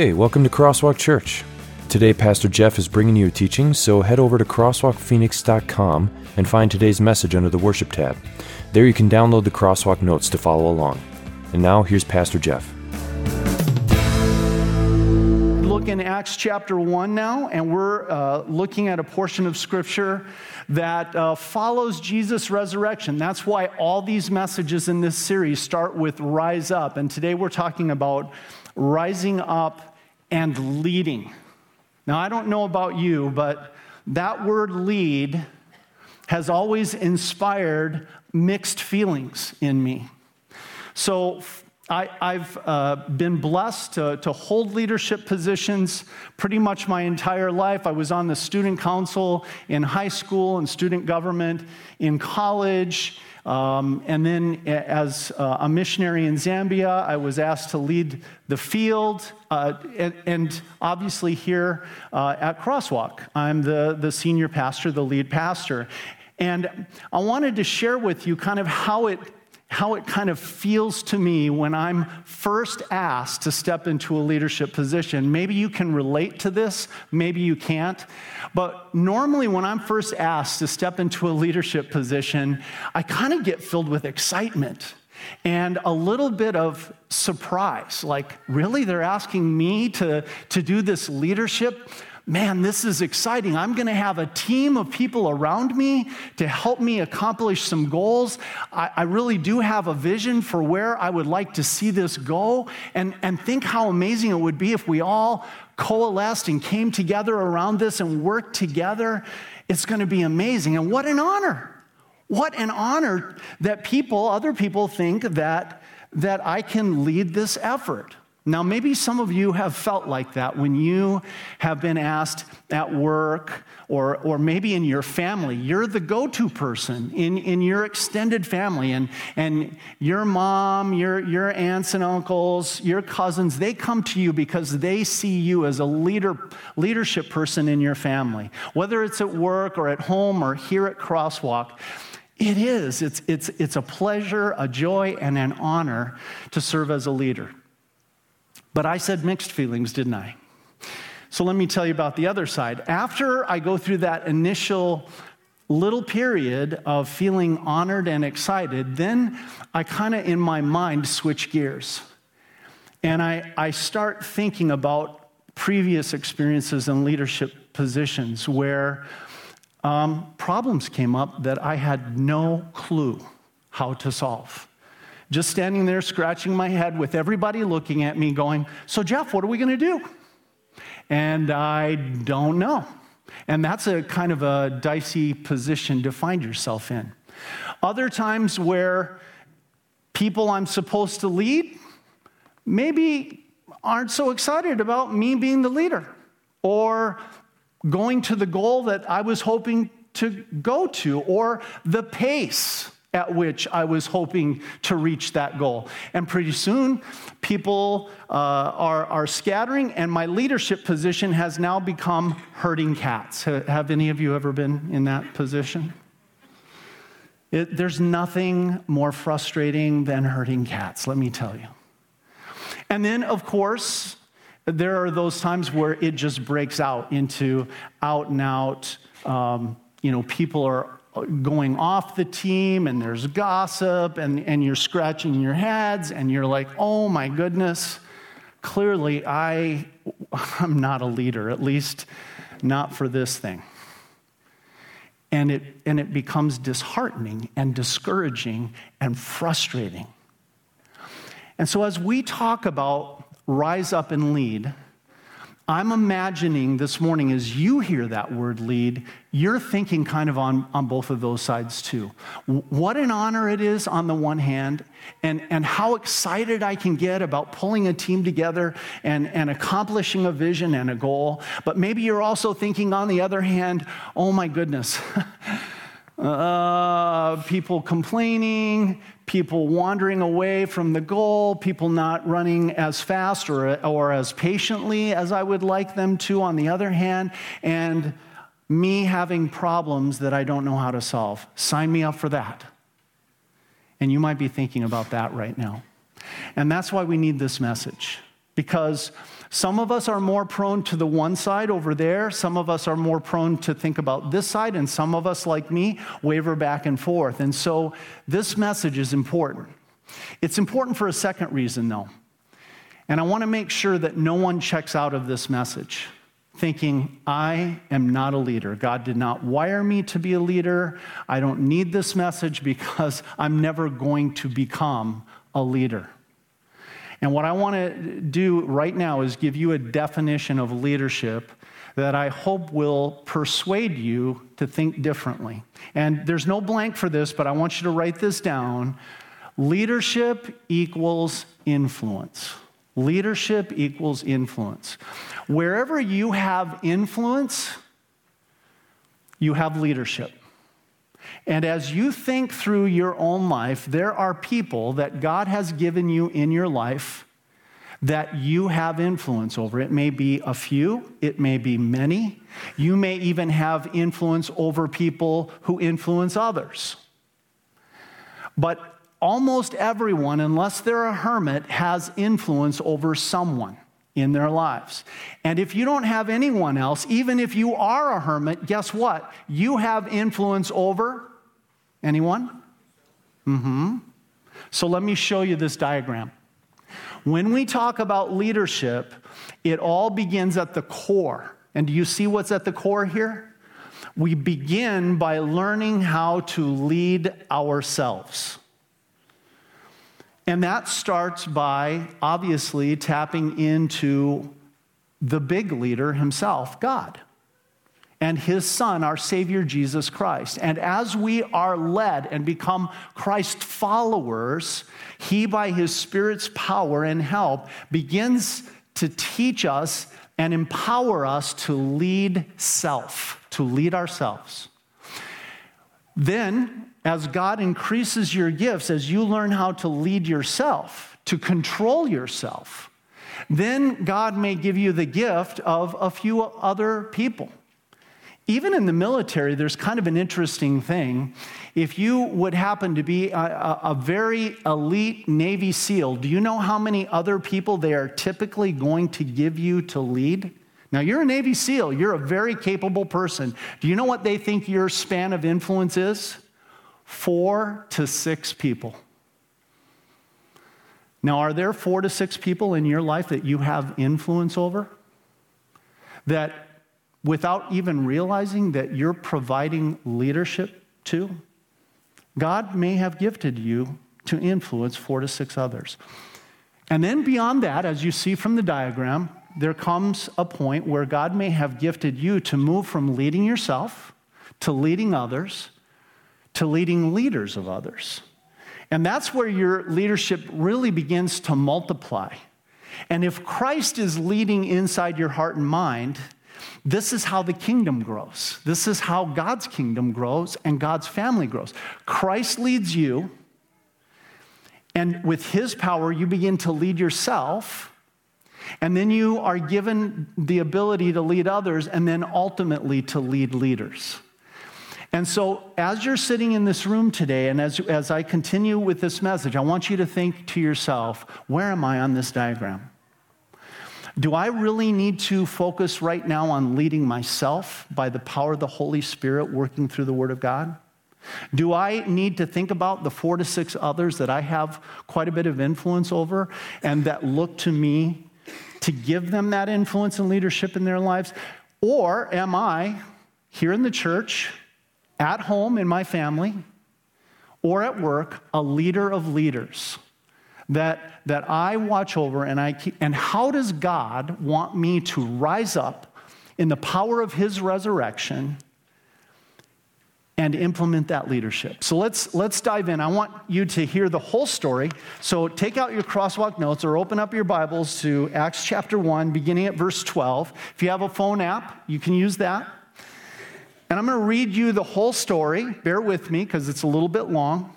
Hey, welcome to Crosswalk Church. Today, Pastor Jeff is bringing you a teaching, so head over to crosswalkphoenix.com and find today's message under the Worship tab. There you can download the Crosswalk notes to follow along. And now, here's Pastor Jeff. Look in Acts chapter 1 now, and we're uh, looking at a portion of Scripture that uh, follows Jesus' resurrection. That's why all these messages in this series start with rise up. And today we're talking about rising up and leading. Now, I don't know about you, but that word lead has always inspired mixed feelings in me. So, I, have uh, been blessed to, to, hold leadership positions pretty much my entire life. I was on the student council in high school and student government in college. Um, and then, as uh, a missionary in Zambia, I was asked to lead the field. Uh, and, and, obviously, here uh, at Crosswalk, I'm the, the senior pastor, the lead pastor. And I wanted to share with you kind of how it how it kind of feels to me when I'm first asked to step into a leadership position. Maybe you can relate to this, maybe you can't. But normally, when I'm first asked to step into a leadership position, I kind of get filled with excitement and a little bit of surprise. Like, really? They're asking me to, to do this leadership? Man, this is exciting. I'm going to have a team of people around me to help me accomplish some goals. I, I, really do have a vision for where I would like to see this go. And, and think how amazing it would be if we all coalesced and came together around this and worked together. It's going to be amazing. And what an honor! What an honor that people, other people, think that, that I can lead this effort. Now, maybe some of you have felt like that when you have been asked at work or, or maybe in your family. You're the go to person in, in your extended family, and, and your mom, your, your aunts and uncles, your cousins, they come to you because they see you as a leader, leadership person in your family. Whether it's at work or at home or here at Crosswalk, it is. It's, it's, it's a pleasure, a joy, and an honor to serve as a leader. But I said mixed feelings, didn't I? So let me tell you about the other side. After I go through that initial little period of feeling honored and excited, then I kind of in my mind switch gears. And I, I start thinking about previous experiences in leadership positions where um, problems came up that I had no clue how to solve just standing there scratching my head with everybody looking at me going, So, Jeff, what are we going to do? And I don't know. And that's a kind of a dicey position to find yourself in. Other times where people I'm supposed to lead maybe aren't so excited about me being the leader or going to the goal that I was hoping to go to or the pace at which I was hoping to reach that goal. And pretty soon, people uh, are, are scattering, and my leadership position has now become herding cats. Have any of you ever been in that position? It, there's nothing more frustrating than herding cats, let me tell you. And then, of course, there are those times where it just breaks out into out and out. Um, you know, people are going off the team and there's gossip and, and you're scratching your heads and you're like, oh my goodness, clearly I, I'm not a leader, at least not for this thing. And it, and it becomes disheartening and discouraging and frustrating. And so, as we talk about rise up and lead, I'm imagining this morning as you hear that word lead, you're thinking kind of on, on both of those sides too. What an honor it is on the one hand, and, and how excited I can get about pulling a team together and, and accomplishing a vision and a goal. But maybe you're also thinking on the other hand, oh my goodness. uh, people complaining, people wandering away from the goal, people not running as fast or, or as patiently as I would like them to, on the other hand, and me having problems that I don't know how to solve. Sign me up for that. And you might be thinking about that right now. And that's why we need this message. Because some of us are more prone to the one side over there, some of us are more prone to think about this side, and some of us, like me, waver back and forth. And so this message is important. It's important for a second reason, though. And I want to make sure that no one checks out of this message thinking, I am not a leader. God did not wire me to be a leader. I don't need this message because I'm never going to become a leader. And what I want to do right now is give you a definition of leadership that I hope will persuade you to think differently. And there's no blank for this, but I want you to write this down. Leadership equals influence. Leadership equals influence. Wherever you have influence, you have leadership. And as you think through your own life, there are people that God has given you in your life that you have influence over. It may be a few, it may be many. You may even have influence over people who influence others. But almost everyone, unless they're a hermit, has influence over someone in their lives. And if you don't have anyone else, even if you are a hermit, guess what? You have influence over anyone? Mm hmm. So let me show you this diagram. When we talk about leadership, it all begins at the core. And do you see what's at the core here? We begin by learning how to lead ourselves. And that starts by obviously tapping into the big leader himself, God, and his son, our Savior Jesus Christ. And as we are led and become Christ followers, he, by his Spirit's power and help, begins to teach us and empower us to lead self, to lead ourselves. Then, as God increases your gifts, as you learn how to lead yourself, to control yourself, then God may give you the gift of a few other people. Even in the military, there's kind of an interesting thing. If you would happen to be a, a, very elite Navy SEAL, do you know how many other people they are typically going to give you to lead? Now, you're a Navy SEAL, you're a very capable person. Do you know what they think your span of influence is? Four to six people. Now, are there four to six people in your life that you have influence over? That without even realizing that you're providing leadership to? God may have gifted you to influence four to six others. And then beyond that, as you see from the diagram, there comes a point where God may have gifted you to move from leading yourself to leading others to leading leaders of others. And that's where your leadership really begins to multiply. And if Christ is leading inside your heart and mind, this is how the kingdom grows. This is how God's kingdom grows and God's family grows. Christ leads you, and with his power, you begin to lead yourself. And then you are given the ability to lead others and then ultimately to lead leaders. And so, as you're sitting in this room today, and as, as I continue with this message, I want you to think to yourself, where am I on this diagram? Do I really need to focus right now on leading myself by the power of the Holy Spirit working through the Word of God? Do I need to think about the four to six others that I have quite a bit of influence over and that look to me to give them that influence and leadership in their lives? Or am I here in the church at home in my family or at work a leader of leaders that, that I watch over and I keep, and how does God want me to rise up in the power of his resurrection and implement that leadership. So let's let's dive in. I want you to hear the whole story. So take out your crosswalk notes or open up your Bibles to Acts chapter 1 beginning at verse 12. If you have a phone app, you can use that. And I'm going to read you the whole story. Bear with me because it's a little bit long.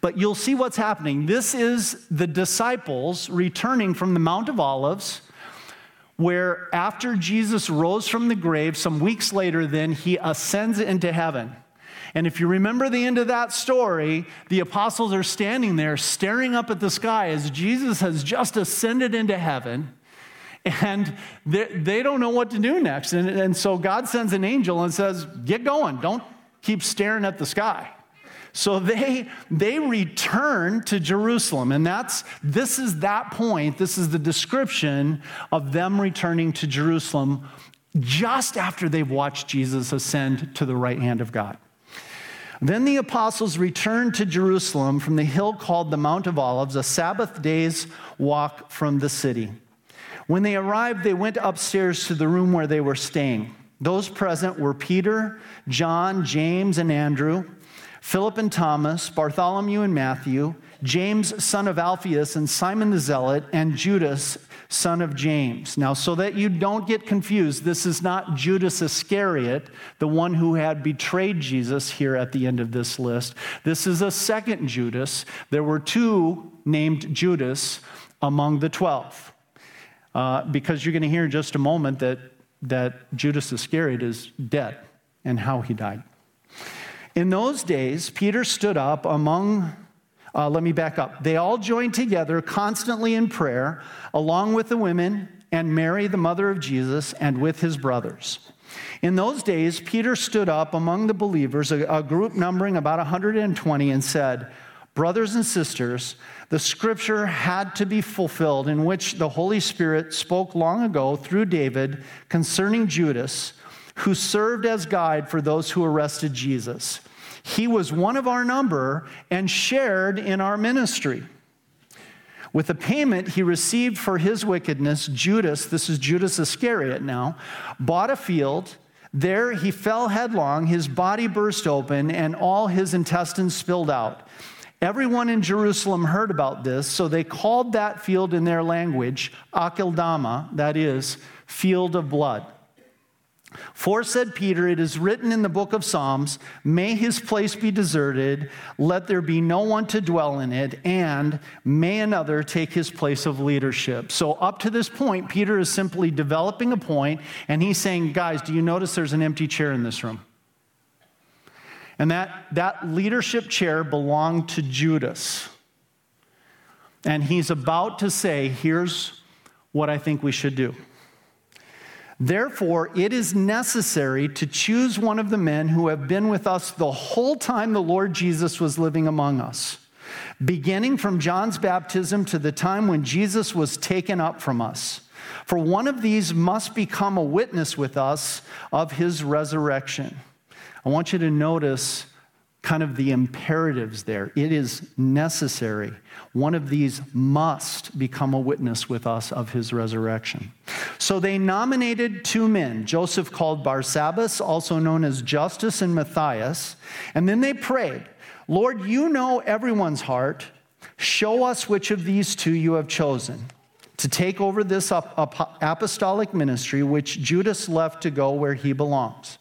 But you'll see what's happening. This is the disciples returning from the Mount of Olives, where after Jesus rose from the grave, some weeks later, then he ascends into heaven. And if you remember the end of that story, the apostles are standing there staring up at the sky as Jesus has just ascended into heaven. And they, they don't know what to do next. And, and so God sends an angel and says, Get going. Don't keep staring at the sky. So they, they return to Jerusalem. And that's, this is that point. This is the description of them returning to Jerusalem just after they've watched Jesus ascend to the right hand of God. Then the apostles returned to Jerusalem from the hill called the Mount of Olives, a Sabbath day's walk from the city. When they arrived, they went upstairs to the room where they were staying. Those present were Peter, John, James, and Andrew, Philip and Thomas, Bartholomew and Matthew, James, son of Alphaeus, and Simon the Zealot, and Judas, son of James. Now, so that you don't get confused, this is not Judas Iscariot, the one who had betrayed Jesus here at the end of this list. This is a second Judas. There were two named Judas among the 12. Uh, because you're going to hear in just a moment that, that Judas Iscariot is dead and how he died. In those days, Peter stood up among uh, let me back up. They all joined together constantly in prayer, along with the women and Mary, the mother of Jesus, and with his brothers. In those days, Peter stood up among the believers, a, a group numbering about 120, and said, Brothers and sisters, the scripture had to be fulfilled in which the Holy Spirit spoke long ago through David concerning Judas, who served as guide for those who arrested Jesus. He was one of our number and shared in our ministry. With the payment he received for his wickedness, Judas, this is Judas Iscariot now, bought a field. There he fell headlong, his body burst open, and all his intestines spilled out. Everyone in Jerusalem heard about this, so they called that field in their language Akeldama, that is, field of blood. For, said Peter, it is written in the book of Psalms, may his place be deserted, let there be no one to dwell in it, and may another take his place of leadership. So, up to this point, Peter is simply developing a point, and he's saying, guys, do you notice there's an empty chair in this room? And that, that leadership chair belonged to Judas. And he's about to say, here's what I think we should do. Therefore, it is necessary to choose one of the men who have been with us the whole time the Lord Jesus was living among us, beginning from John's baptism to the time when Jesus was taken up from us. For one of these must become a witness with us of his resurrection. I want you to notice kind of the imperatives there. It is necessary. One of these must become a witness with us of his resurrection. So they nominated two men, Joseph called Barsabbas, also known as Justus and Matthias, and then they prayed, Lord, you know everyone's heart. Show us which of these two you have chosen to take over this apostolic ministry, which Judas left to go where he belongs.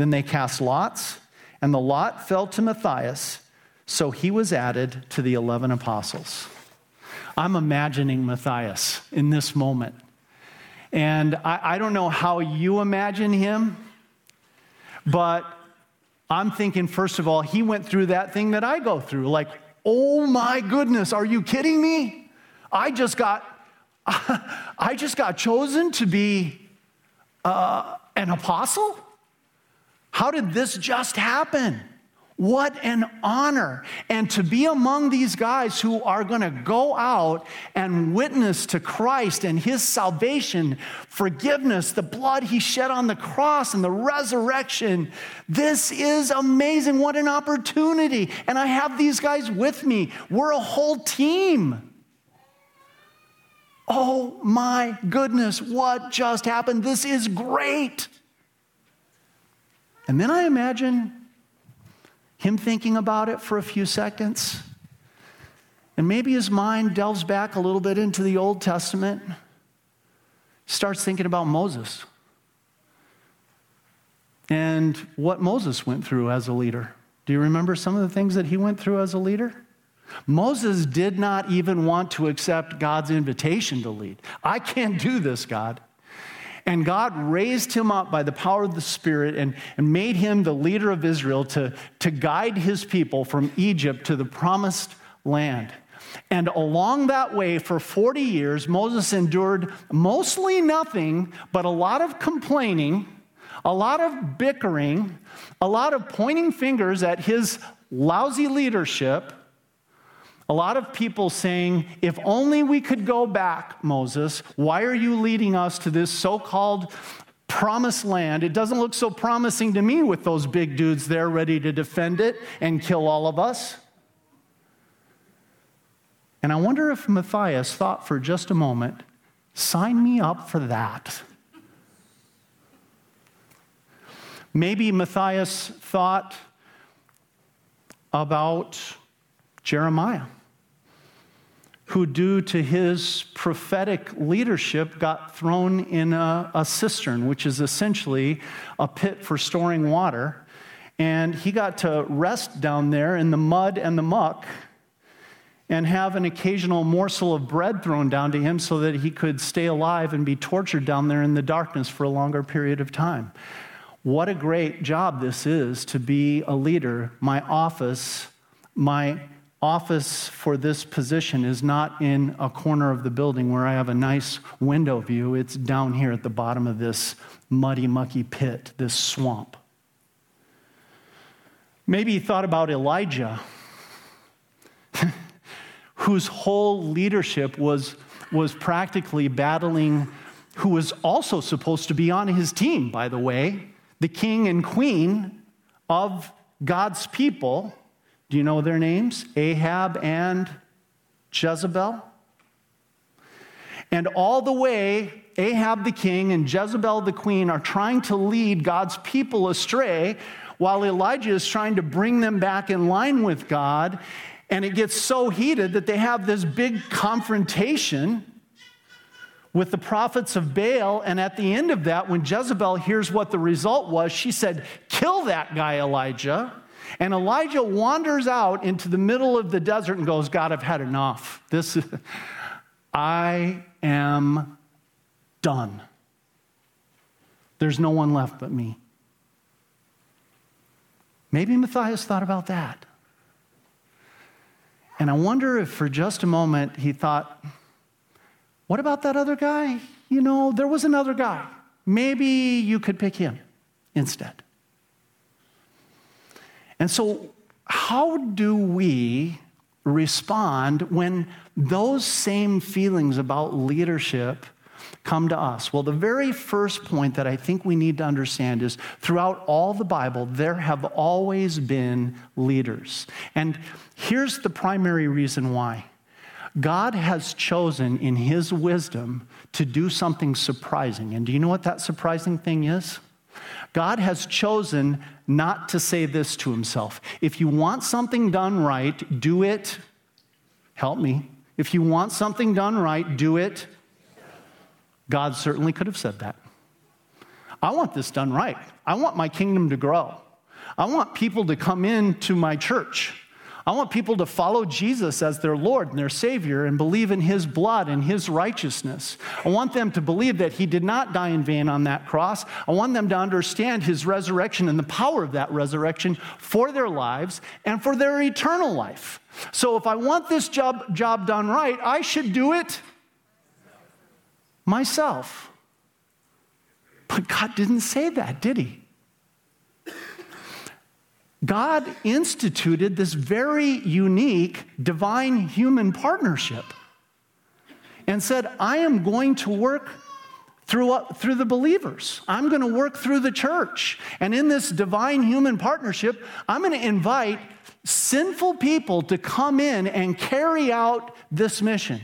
Then they cast lots and the lot fell to Matthias, so he was added to the 11 apostles. I'm imagining Matthias in this moment. And I, I don't know how you imagine him, but I'm thinking, first of all, he went through that thing that I go through. Like, oh my goodness, are you kidding me? I just got, I just got chosen to be uh, an apostle? How did this just happen? What an honor. And to be among these guys who are going to go out and witness to Christ and his salvation, forgiveness, the blood he shed on the cross, and the resurrection. This is amazing. What an opportunity. And I have these guys with me. We're a whole team. Oh my goodness, what just happened? This is great. And then I imagine him thinking about it for a few seconds. And maybe his mind delves back a little bit into the Old Testament, starts thinking about Moses and what Moses went through as a leader. Do you remember some of the things that he went through as a leader? Moses did not even want to accept God's invitation to lead. I can't do this, God. And God raised him up by the power of the Spirit and, and made him the leader of Israel to, to guide his people from Egypt to the promised land. And along that way, for 40 years, Moses endured mostly nothing but a lot of complaining, a lot of bickering, a lot of pointing fingers at his lousy leadership. A lot of people saying, if only we could go back, Moses, why are you leading us to this so called promised land? It doesn't look so promising to me with those big dudes there ready to defend it and kill all of us. And I wonder if Matthias thought for just a moment, sign me up for that. Maybe Matthias thought about Jeremiah, who, due to his prophetic leadership, got thrown in a, a, cistern, which is essentially a pit for storing water. And he got to rest down there in the mud and the muck and have an occasional morsel of bread thrown down to him so that he could stay alive and be tortured down there in the darkness for a longer period of time. What a great job this is to be a leader. My office, my office for this position is not in a corner of the building where I have a nice window view. It's down here at the bottom of this muddy, mucky pit, this swamp. Maybe he thought about Elijah. whose whole leadership was, was practically battling, who was also supposed to be on his team, by the way, the king and queen of God's people. Do you know their names? Ahab and Jezebel. And all the way, Ahab the king and Jezebel the queen are trying to lead God's people astray while Elijah is trying to bring them back in line with God. And it gets so heated that they have this big confrontation with the prophets of Baal. And at the end of that, when Jezebel hears what the result was, she said, Kill that guy, Elijah. And Elijah wanders out into the middle of the desert and goes, God, I've had enough. This I am done. There's no one left but me. Maybe Matthias thought about that. And I wonder if for just a moment he thought, what about that other guy? You know, there was another guy. Maybe you could pick him instead. And so, how do we respond when those same feelings about leadership come to us? Well, the very first point that I think we need to understand is throughout all the Bible, there have always been leaders. And here's the primary reason why God has chosen in His wisdom to do something surprising. And do you know what that surprising thing is? God has chosen not to say this to Himself. If you want something done right, do it. Help me. If you want something done right, do it God certainly could have said that. I want this done right. I want my kingdom to grow. I want people to come into my church. I want people to follow Jesus as their Lord and their Savior and believe in His blood and His righteousness. I want them to believe that He did not die in vain on that cross. I want them to understand His resurrection and the power of that resurrection for their lives and for their eternal life. So if I want this job, job done right, I should do it myself. But God didn't say that, did He? God instituted this very unique divine human partnership and said, I am going to work through, uh, through the believers. I'm going to work through the church. And in this divine human partnership, I'm going to invite sinful people to come in and carry out this mission.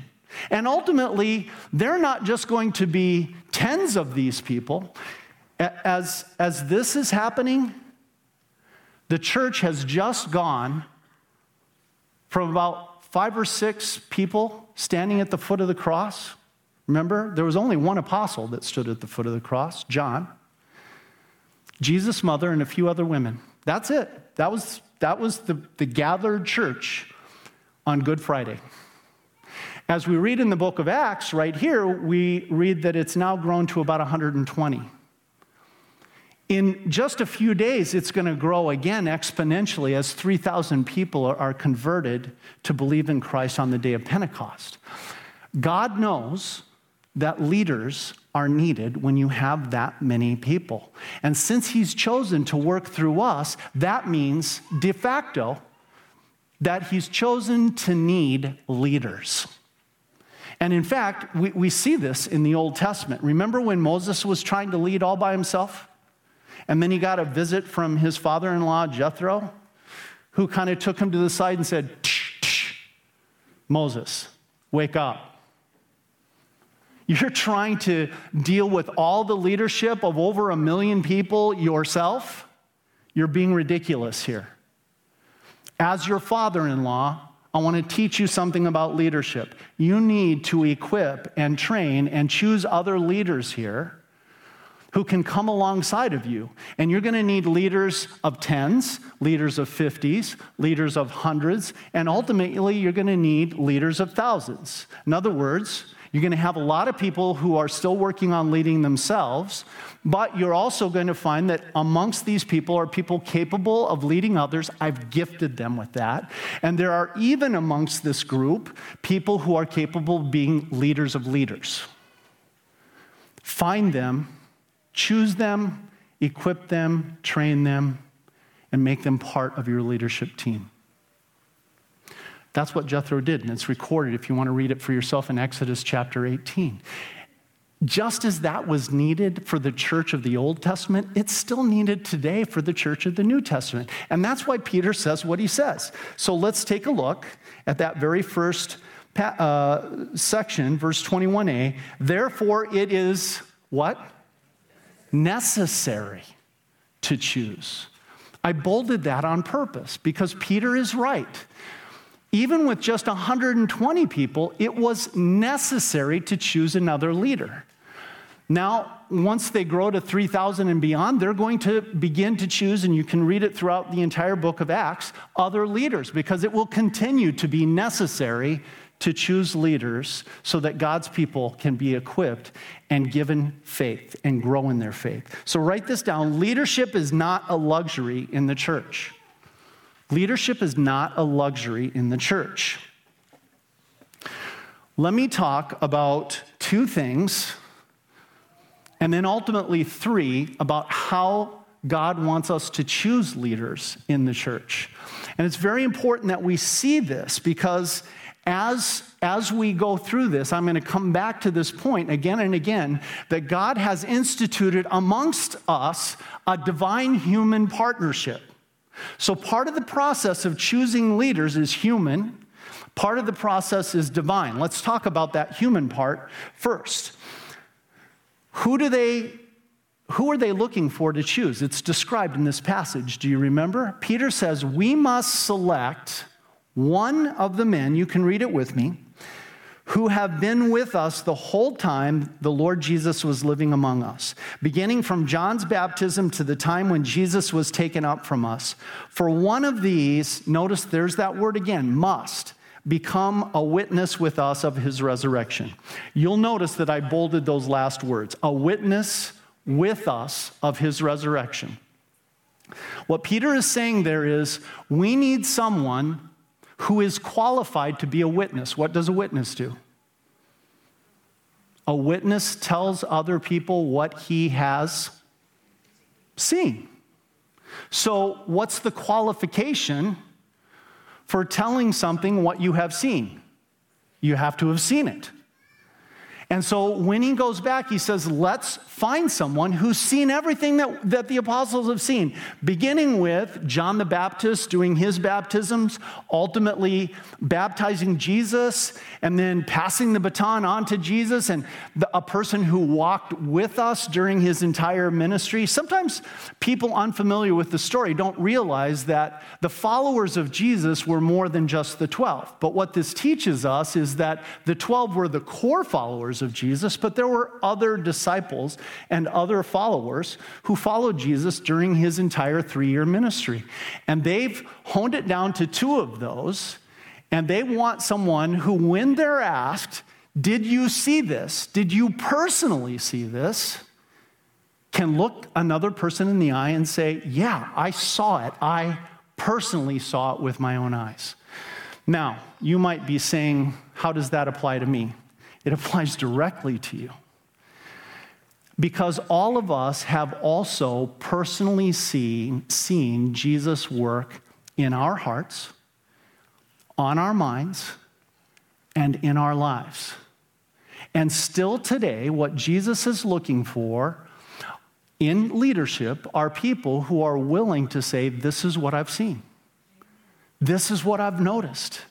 And ultimately, they're not just going to be tens of these people. As, as this is happening, the church has just gone from about five or six people standing at the foot of the cross. Remember, there was only one apostle that stood at the foot of the cross, John, Jesus' mother, and a few other women. That's it. That was, that was the, the gathered church on Good Friday. As we read in the book of Acts, right here, we read that it's now grown to about 120. In just a few days, it's going to grow again exponentially as 3,000 people are converted to believe in Christ on the day of Pentecost. God knows that leaders are needed when you have that many people. And since He's chosen to work through us, that means de facto that He's chosen to need leaders. And in fact, we, we see this in the Old Testament. Remember when Moses was trying to lead all by himself? And then he got a visit from his father in law, Jethro, who kind of took him to the side and said, tsh, tsh, Moses, wake up. You're trying to deal with all the leadership of over a million people yourself? You're being ridiculous here. As your father in law, I want to teach you something about leadership. You need to equip and train and choose other leaders here who can come alongside of you. And you're going to need leaders of tens, leaders of 50s, leaders of hundreds, and ultimately you're going to need leaders of thousands. In other words, you're going to have a lot of people who are still working on leading themselves, but you're also going to find that amongst these people are people capable of leading others. I've gifted them with that. And there are even amongst this group people who are capable of being leaders of leaders. Find them, choose them, equip them, train them, and make them part of your leadership team. That's what Jethro did, and it's recorded if you want to read it for yourself in Exodus chapter 18. Just as that was needed for the church of the Old Testament, it's still needed today for the church of the New Testament. And that's why Peter says what he says. So let's take a look at that very first uh, section, verse 21a. Therefore, it is what? Necessary to choose. I bolded that on purpose because Peter is right even with just 120 people, it was necessary to choose another leader. Now, once they grow to 3,000 and beyond, they're going to begin to choose, and you can read it throughout the entire book of Acts, other leaders, because it will continue to be necessary to choose leaders so that God's people can be equipped and given faith and grow in their faith. So write this down leadership is not a luxury in the church. Leadership is not a luxury in the church. Let me talk about two things, and then ultimately three about how God wants us to choose leaders in the church. And it's very important that we see this because as, as we go through this, I'm going to come back to this point again and again that God has instituted amongst us a divine human partnership. So, part of the process of choosing leaders is human, part of the process is divine. Let's talk about that human part first. Who do they who are they looking for to choose? It's described in this passage. Do you remember? Peter says, "We must select one of the men, you can read it with me, who have been with us the whole time the Lord Jesus was living among us, beginning from John's baptism to the time when Jesus was taken up from us. For one of these, notice there's that word again, must become a witness with us of his resurrection. You'll notice that I bolded those last words a witness with us of his resurrection. What Peter is saying there is we need someone who is qualified to be a witness. What does a witness do? A witness tells other people what he has seen. So, what's the qualification for telling something what you have seen? You have to have seen it. And so when he goes back, he says, let's find someone who's seen everything that, that the apostles have seen, beginning with John the Baptist doing his baptisms, ultimately baptizing Jesus, and then passing the baton on to Jesus, and the, a person who walked with us during his entire ministry. Sometimes people unfamiliar with the story don't realize that the followers of Jesus were more than just the 12. But what this teaches us is that the 12 were the core followers followers of Jesus, but there were other disciples and other followers who followed Jesus during his entire three year ministry. And they've honed it down to two of those. And they want someone who, when they're asked, Did you see this? Did you personally see this? can look another person in the eye and say, Yeah, I saw it. I personally saw it with my own eyes. Now, you might be saying, How does that apply to me? It applies directly to you. Because all of us have also personally seen, seen Jesus work in our hearts, on our minds, and in our lives. And still today, what Jesus is looking for in leadership are people who are willing to say, This is what I've seen. This is what I've noticed.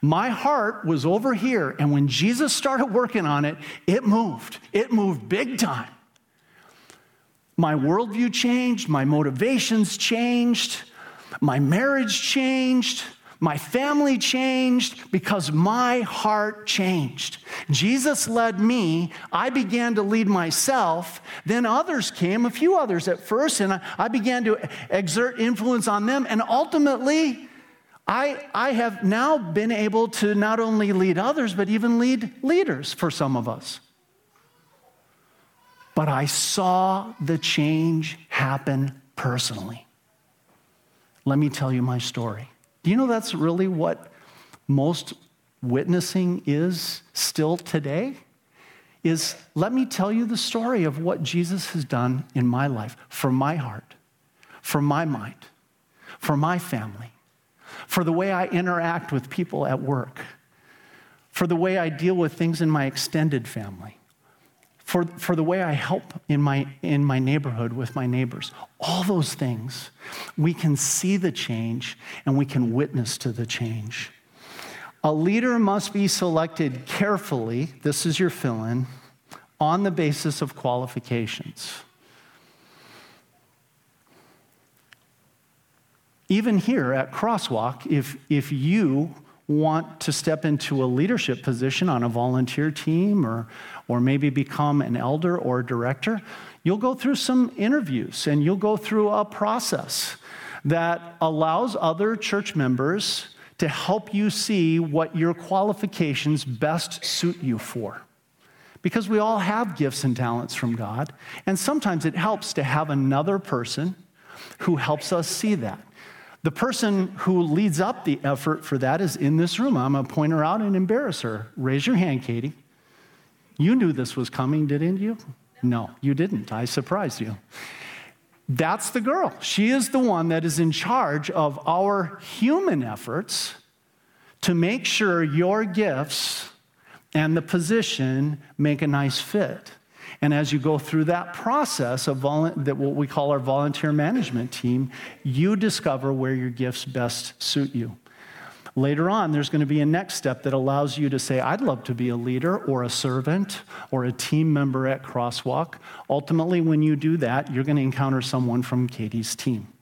My heart was over here, and when Jesus started working on it, it moved. It moved big time. My worldview changed, my motivations changed, my marriage changed, my family changed because my heart changed. Jesus led me. I began to lead myself. Then others came, a few others at first, and I began to exert influence on them. And ultimately, I, I have now been able to not only lead others, but even lead leaders for some of us. But I saw the change happen personally. Let me tell you my story. Do you know that's really what most witnessing is still today? Is let me tell you the story of what Jesus has done in my life, for my heart, for my mind, for my family, for the way I interact with people at work, for the way I deal with things in my extended family for, for the way I help in my, in my neighborhood with my neighbors. All those things, we can see the change and we can witness to the change. A leader must be selected carefully, this is your fill in, on the basis of qualifications. Even here at Crosswalk, if, if you want to step into a leadership position on a volunteer team or, or maybe become an elder or director, you'll go through some interviews and you'll go through a process that allows other church members to help you see what your qualifications best suit you for. Because we all have gifts and talents from God, and sometimes it helps to have another person who helps us see that. The person who leads up the effort for that is in this room. I'm going to point her out and embarrass her. Raise your hand, Katie. You knew this was coming, didn't you? No, you didn't. I surprised you. That's the girl. She is the one that is in charge of our human efforts to make sure your gifts and the position make a nice fit. And as you go through that process of volu- that what we call our volunteer management team, you discover where your gifts best suit you. Later on, there's going to be a next step that allows you to say, I'd love to be a leader or a servant or a team member at Crosswalk. Ultimately, when you do that, you're going to encounter someone from Katie's team.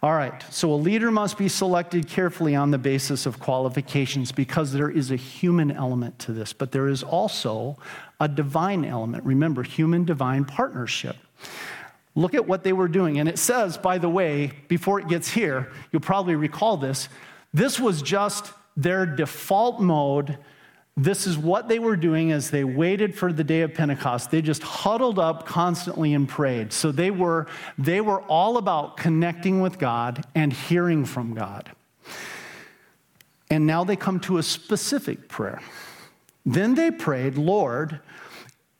All right, so a leader must be selected carefully on the basis of qualifications because there is a human element to this, but there is also a divine element. Remember, human divine partnership. Look at what they were doing. And it says, by the way, before it gets here, you'll probably recall this. This was just their default mode. This is what they were doing as they waited for the day of Pentecost. They just huddled up constantly and prayed. So they were, they were all about connecting with God and hearing from God. And now they come to a specific prayer. Then they prayed, Lord,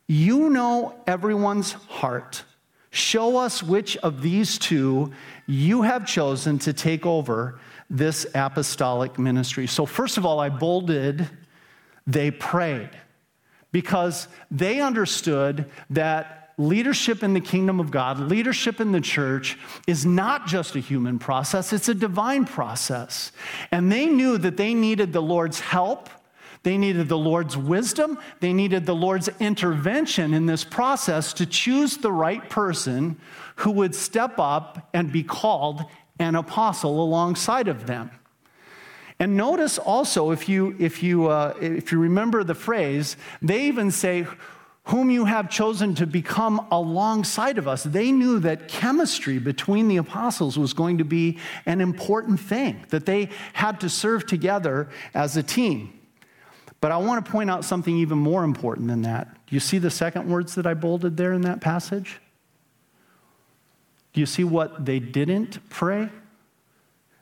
you know everyone's heart. Show us which of these two you have chosen to take over this apostolic ministry. So, first of all, I bolded, they prayed because they understood that leadership in the kingdom of God, leadership in the church, is not just a human process, it's a divine process. And they knew that they needed the Lord's help they needed the Lord's wisdom. They needed the Lord's intervention in this process to choose the right person who would step up and be called an apostle alongside of them. And notice also, if you, if you, uh, if you remember the phrase, they even say, whom you have chosen to become alongside of us. They knew that chemistry between the apostles was going to be an important thing, that they had to serve together as a team. But I want to point out something even more important than that. Do you see the second words that I bolded there in that passage? Do you see what they didn't pray?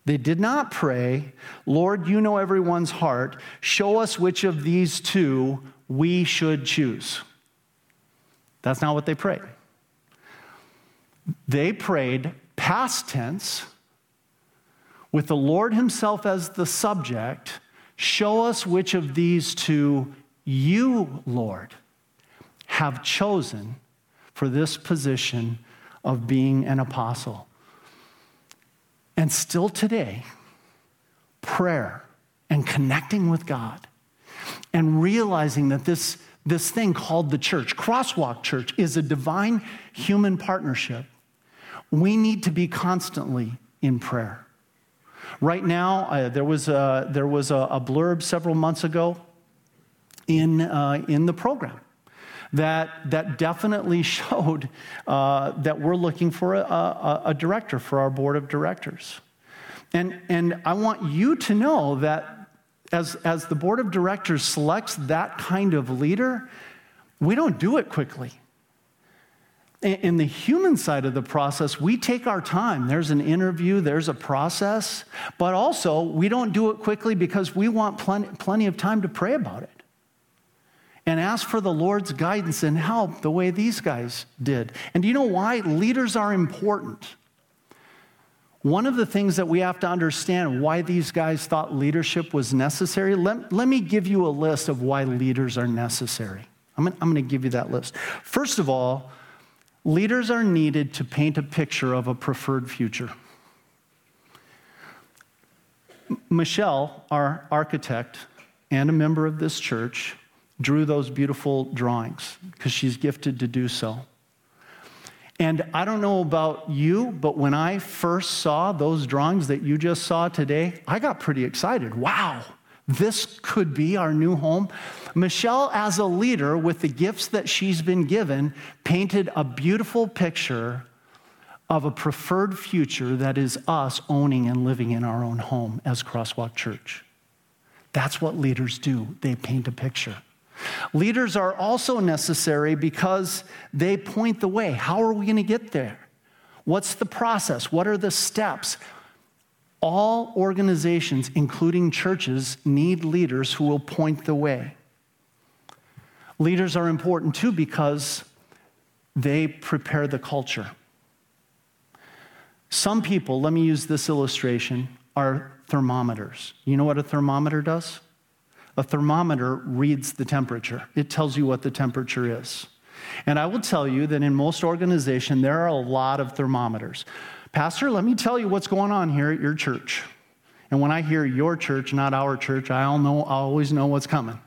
They did not pray, Lord, you know everyone's heart. Show us which of these two we should choose. That's not what they prayed. They prayed past tense with the Lord Himself as the subject. Show us which of these two you, Lord, have chosen for this position of being an apostle. And still today, prayer and connecting with God and realizing that this this thing called the church, Crosswalk Church, is a divine human partnership. We need to be constantly in prayer. Right now, uh, there was, a, there was a, a, blurb several months ago in, uh, in the program that, that definitely showed uh, that we're looking for a, a, a director for our board of directors. And, and I want you to know that as, as the board of directors selects that kind of leader, we don't do it quickly. In the human side of the process, we take our time. There's an interview, there's a process, but also we don't do it quickly because we want plenty, plenty of time to pray about it and ask for the Lord's guidance and help the way these guys did. And do you know why? Leaders are important. One of the things that we have to understand why these guys thought leadership was necessary, let, let me give you a list of why leaders are necessary. I'm going, I'm to give you that list. First of all, leaders are needed to paint a picture of a preferred future. Michelle, our architect and a member of this church, drew those beautiful drawings because she's gifted to do so. And I don't know about you, but when I first saw those drawings that you just saw today, I got pretty excited. Wow, this could be our new home. Michelle, as a leader, with the gifts that she's been given, painted a beautiful picture of a preferred future that is us owning and living in our own home as Crosswalk Church. That's what leaders do, they paint a picture. Leaders are also necessary because they point the way. How are we going to get there? What's the process? What are the steps? All organizations, including churches, need leaders who will point the way. Leaders are important too because they prepare the culture. Some people, let me use this illustration, are thermometers. You know what a thermometer does? A thermometer reads the temperature, it tells you what the temperature is. And I will tell you that in most organizations, there are a lot of thermometers. Pastor, let me tell you what's going on here at your church. And when I hear your church, not our church, I know, I always know what's coming.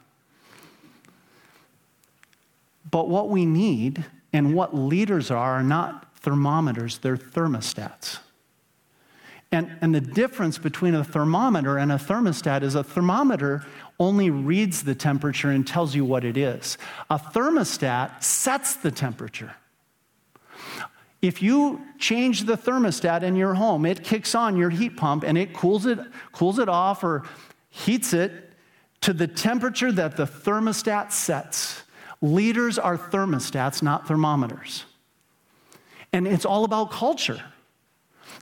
But what we need and what leaders are are not thermometers, they're thermostats. And, and the difference between a thermometer and a thermostat is a thermometer only reads the temperature and tells you what it is. A thermostat sets the temperature. If you change the thermostat in your home, it kicks on your heat pump and it cools it, cools it off or heats it to the temperature that the thermostat sets. Leaders are thermostats, not thermometers. And it's all about culture.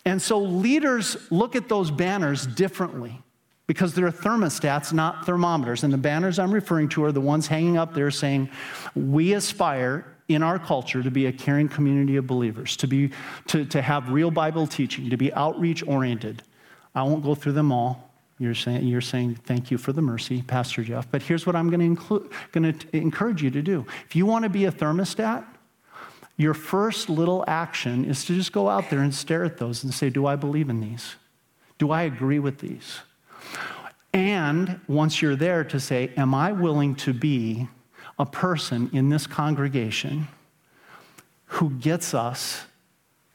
And so leaders look at those banners differently because they're thermostats, not thermometers. And the banners I'm referring to are the ones hanging up there saying, We aspire in our culture to be a caring community of believers, to, be, to, to have real Bible teaching, to be outreach oriented. I won't go through them all. You're saying, you're saying thank you for the mercy, Pastor Jeff. But here's what I'm going going to encourage you to do. If you want to be a thermostat, your first little action is to just go out there and stare at those and say, Do I believe in these? Do I agree with these? And once you're there, to say, Am I willing to be a person in this congregation who gets us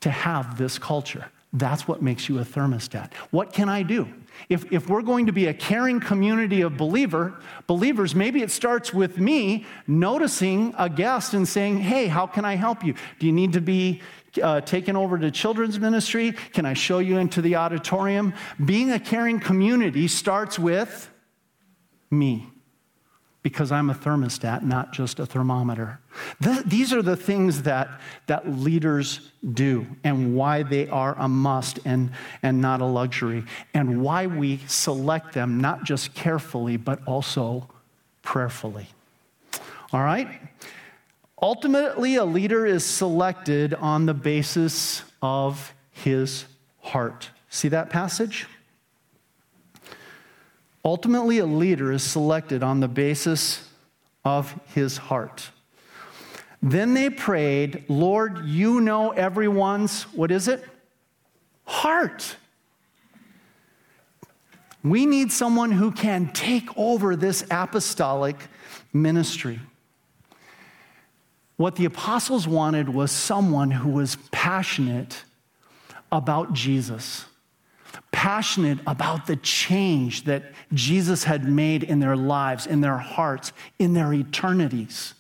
to have this culture? That's what makes you a thermostat. What can I do? If, if we're going to be a caring community of believer, believers, maybe it starts with me noticing a guest and saying, Hey, how can I help you? Do you need to be uh, taken over to children's ministry? Can I show you into the auditorium? Being a caring community starts with me because I'm a thermostat, not just a thermometer. these are the things that, that leaders do and why they are a must and, and not a luxury, and why we select them not just carefully, but also prayerfully. All right? Ultimately, a leader is selected on the basis of his heart. See that passage? Ultimately, a leader is selected on the basis of his heart. Then they prayed, Lord, you know everyone's, what is it? Heart. We need someone who can take over this apostolic ministry. What the apostles wanted was someone who was passionate about Jesus passionate about the change that Jesus had made in their lives, in their hearts, in their eternities.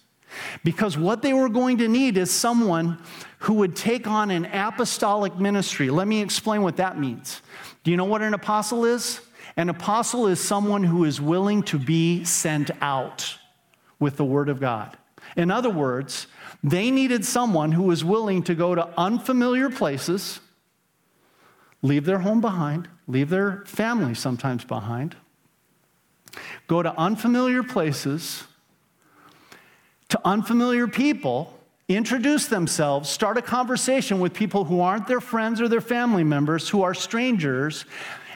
Because what they were going to need is someone who would take on an apostolic ministry. Let me explain what that means. Do you know what an apostle is? An apostle is someone who is willing to be sent out with the word of God. In other words, they needed someone who was willing to go to unfamiliar places leave their home behind, leave their family sometimes behind, go to unfamiliar places, to unfamiliar people, introduce themselves, start a conversation with people who aren't their friends or their family members, who are strangers,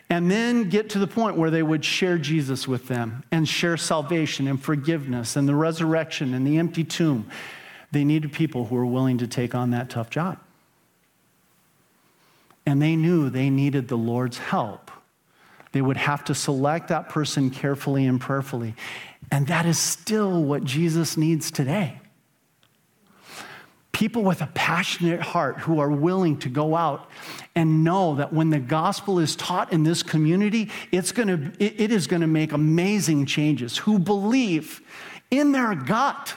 and then get to the point where they would share Jesus with them and share salvation and forgiveness and the resurrection and the empty tomb. They needed people who were willing to take on that tough job. And they knew they needed the Lord's help. They would have to select that person carefully and prayerfully. And that is still what Jesus needs today. People with a passionate heart who are willing to go out and know that when the gospel is taught in this community, it's gonna, it is going to make amazing changes, who believe in their gut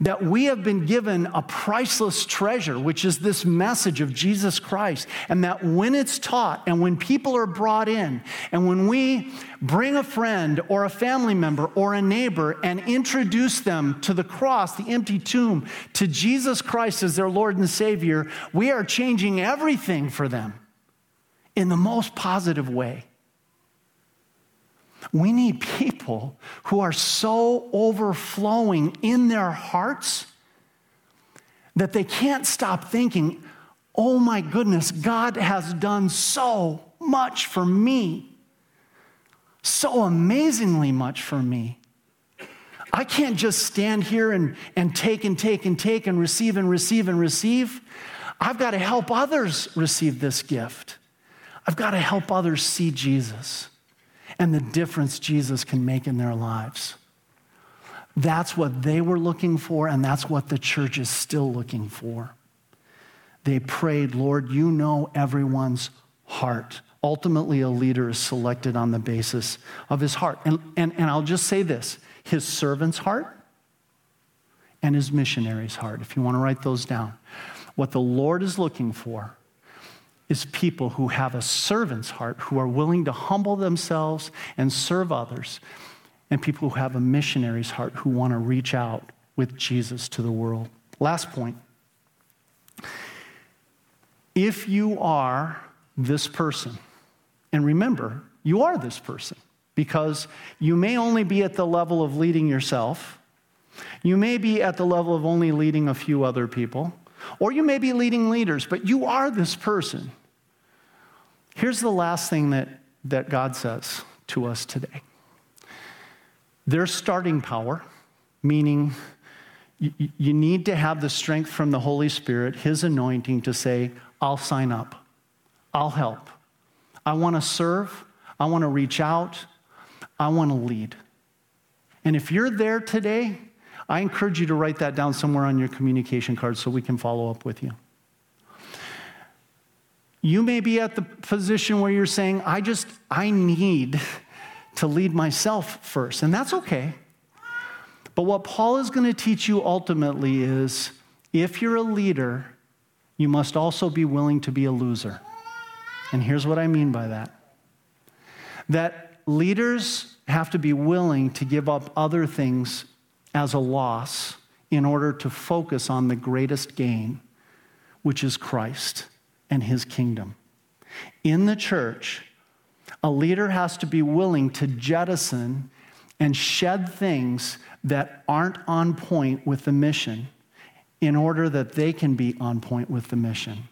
that we have been given a priceless treasure, which is this message of Jesus Christ. And that when it's taught and when people are brought in, and when we bring a friend or a family member or a neighbor and introduce them to the cross, the empty tomb, to Jesus Christ as their Lord and Savior, we are changing everything for them in the most positive way. We need people who are so overflowing in their hearts that they can't stop thinking, oh my goodness, God has done so much for me. So amazingly much for me. I can't just stand here and, and take and take and take and receive and receive and receive. I've got to help others receive this gift. I've got to help others see Jesus and the difference Jesus can make in their lives. That's what they were looking for, and that's what the church is still looking for. They prayed, Lord, you know everyone's heart. Ultimately, a leader is selected on the basis of his heart. And, and, and I'll just say this his servant's heart and his missionary's heart, if you want to write those down. What the Lord is looking for is people who have a servant's heart, who are willing to humble themselves and serve others, and people who have a missionary's heart, who want to reach out with Jesus to the world. Last point. If you are this person, and remember, you are this person, because you may only be at the level of leading yourself, you may be at the level of only leading a few other people. Or you may be leading leaders, but you are this person. Here's the last thing that, that God says to us today. Their starting power, meaning you, you need to have the strength from the Holy Spirit, His anointing, to say, I'll sign up, I'll help, I want to serve, I want to reach out, I want to lead. And if you're there today, I encourage you to write that down somewhere on your communication card so we can follow up with you. You may be at the position where you're saying, I just, I need to lead myself first. And that's okay. But what Paul is going to teach you ultimately is if you're a leader, you must also be willing to be a loser. And here's what I mean by that that leaders have to be willing to give up other things as a loss in order to focus on the greatest gain, which is Christ and his kingdom. In the church, a leader has to be willing to jettison and shed things that aren't on point with the mission in order that they can be on point with the mission.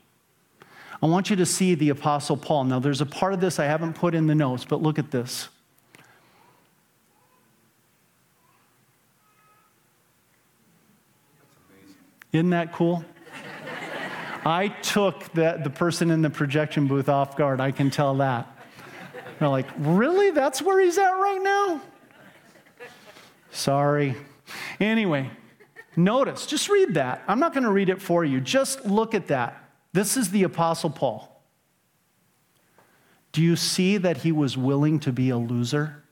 I want you to see the Apostle Paul. Now, there's a part of this I haven't put in the notes, but look at this. Isn't that cool? I took the, the person in the projection booth off guard, I can tell that. They're like, really? That's where he's at right now? Sorry. Anyway, notice, just read that. I'm not going to read it for you. Just look at that. This is the Apostle Paul. Do you see that he was willing to be a loser?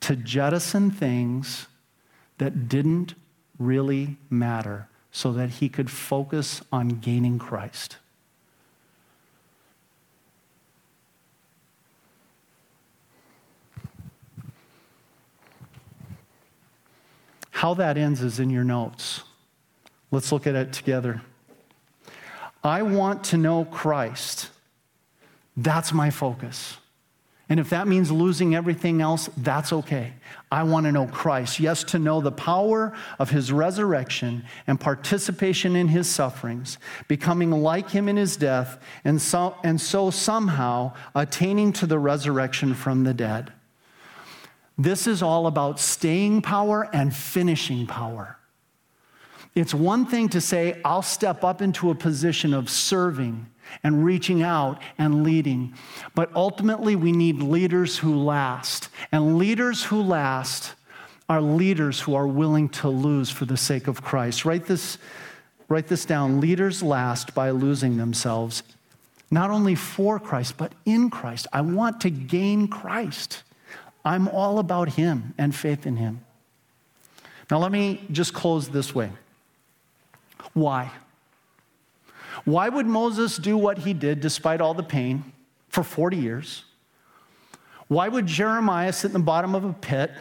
To jettison things that didn't really matter so that he could focus on gaining Christ. How that ends is in your notes. Let's look at it together. I want to know Christ. That's my focus. And if that means losing everything else, that's okay. I want to know Christ. Yes, to know the power of his resurrection and participation in his sufferings, becoming like him in his death, and so, and so somehow attaining to the resurrection from the dead. This is all about staying power and finishing power. It's one thing to say, I'll step up into a position of serving and reaching out and leading. But ultimately, we need leaders who last. And leaders who last are leaders who are willing to lose for the sake of Christ. Write this, write this down. Leaders last by losing themselves, not only for Christ, but in Christ. I want to gain Christ. I'm all about Him and faith in Him. Now, let me just close this way. Why? Why would Moses do what he did despite all the pain for 40 years? Why would Jeremiah sit in the bottom of a pit?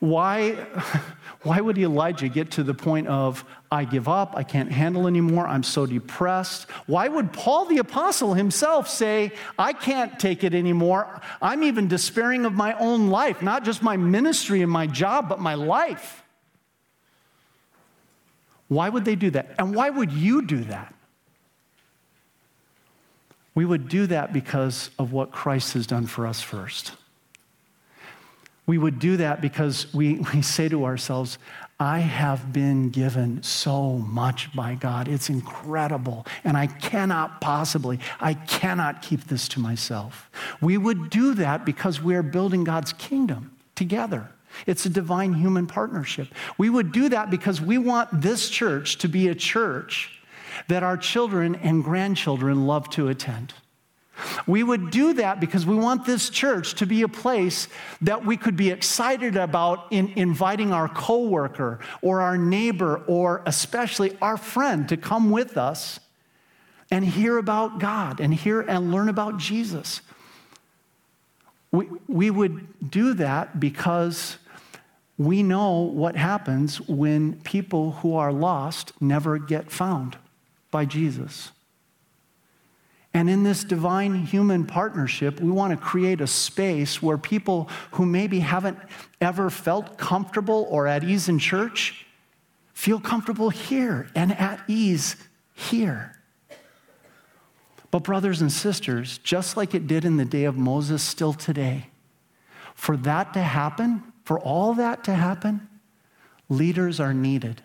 Why, why would Elijah get to the point of, I give up, I can't handle anymore, I'm so depressed? Why would Paul the Apostle himself say, I can't take it anymore? I'm even despairing of my own life, not just my ministry and my job, but my life. Why would they do that? And why would you do that? We would do that because of what Christ has done for us first. We would do that because we, we say to ourselves, I have been given so much by God. It's incredible. And I cannot possibly, I cannot keep this to myself. We would do that because we're building God's kingdom together. It's a divine human partnership. We would do that because we want this church to be a church that our children and grandchildren love to attend. We would do that because we want this church to be a place that we could be excited about in inviting our coworker or our neighbor or especially our friend to come with us and hear about God and hear and learn about Jesus. We, we would do that because we know what happens when people who are lost never get found by Jesus. And in this divine human partnership, we want to create a space where people who maybe haven't ever felt comfortable or at ease in church feel comfortable here and at ease here. But, brothers and sisters, just like it did in the day of Moses, still today, for that to happen, for all that to happen, leaders are needed.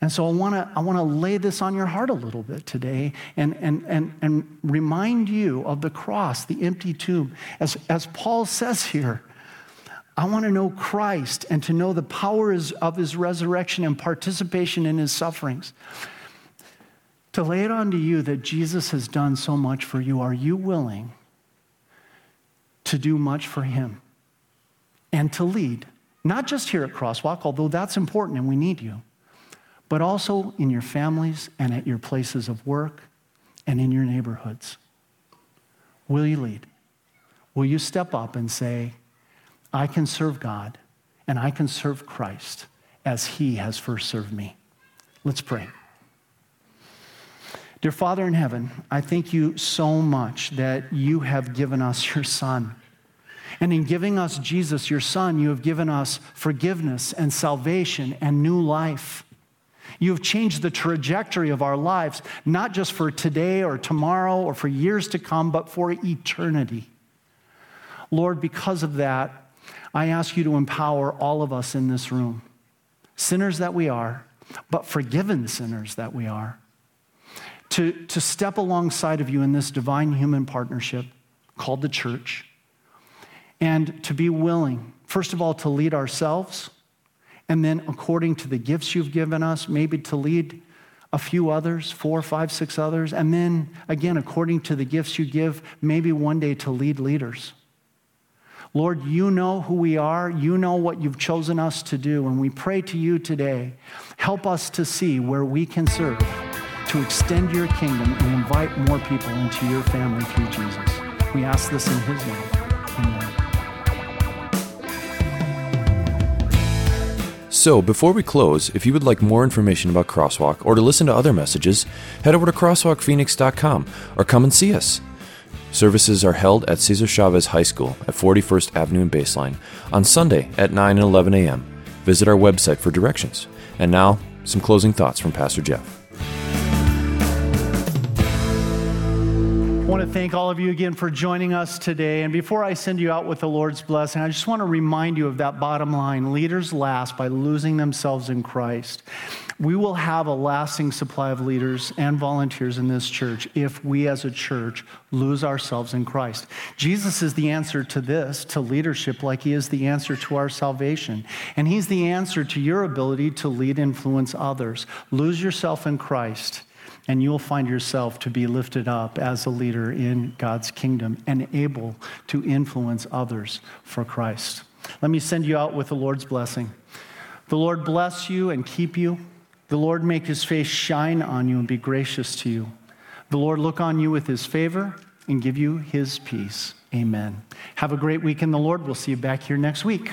And so I want to I wanna lay this on your heart a little bit today and, and, and, and remind you of the cross, the empty tomb. As, as Paul says here, I want to know Christ and to know the powers of his resurrection and participation in his sufferings. to lay it onto you that Jesus has done so much for you. Are you willing to do much for him and to lead? Not just here at Crosswalk, although that's important and we need you, but also in your families and at your places of work and in your neighborhoods. Will you lead? Will you step up and say, I can serve God and I can serve Christ as he has first served me? Let's pray. Dear Father in heaven, I thank you so much that you have given us your Son. And in giving us Jesus, your Son, you have given us forgiveness and salvation and new life. You have changed the trajectory of our lives, not just for today or tomorrow or for years to come, but for eternity. Lord, because of that, I ask you to empower all of us in this room, sinners that we are, but forgiven sinners that we are, to, to step alongside of you in this divine human partnership called the church, and to be willing, first of all, to lead ourselves, and then according to the gifts you've given us, maybe to lead a few others, four, five, six others, and then again, according to the gifts you give, maybe one day to lead leaders. Lord, you know who we are. You know what you've chosen us to do. And we pray to you today, help us to see where we can serve to extend your kingdom and invite more people into your family through Jesus. We ask this in his name. So, before we close, if you would like more information about Crosswalk or to listen to other messages, head over to crosswalkphoenix.com or come and see us. Services are held at Cesar Chavez High School at 41st Avenue and Baseline on Sunday at 9 and 11 a.m. Visit our website for directions. And now, some closing thoughts from Pastor Jeff. Want to thank all of you again for joining us today. And before I send you out with the Lord's blessing, I just want to remind you of that bottom line leaders last by losing themselves in Christ. We will have a lasting supply of leaders and volunteers in this church if we as a church lose ourselves in Christ. Jesus is the answer to this, to leadership, like he is the answer to our salvation. And he's the answer to your ability to lead, influence others. Lose yourself in Christ and you'll find yourself to be lifted up as a leader in God's kingdom and able to influence others for Christ. Let me send you out with the Lord's blessing. The Lord bless you and keep you. The Lord make his face shine on you and be gracious to you. The Lord look on you with his favor and give you his peace. Amen. Have a great week in the Lord. We'll see you back here next week.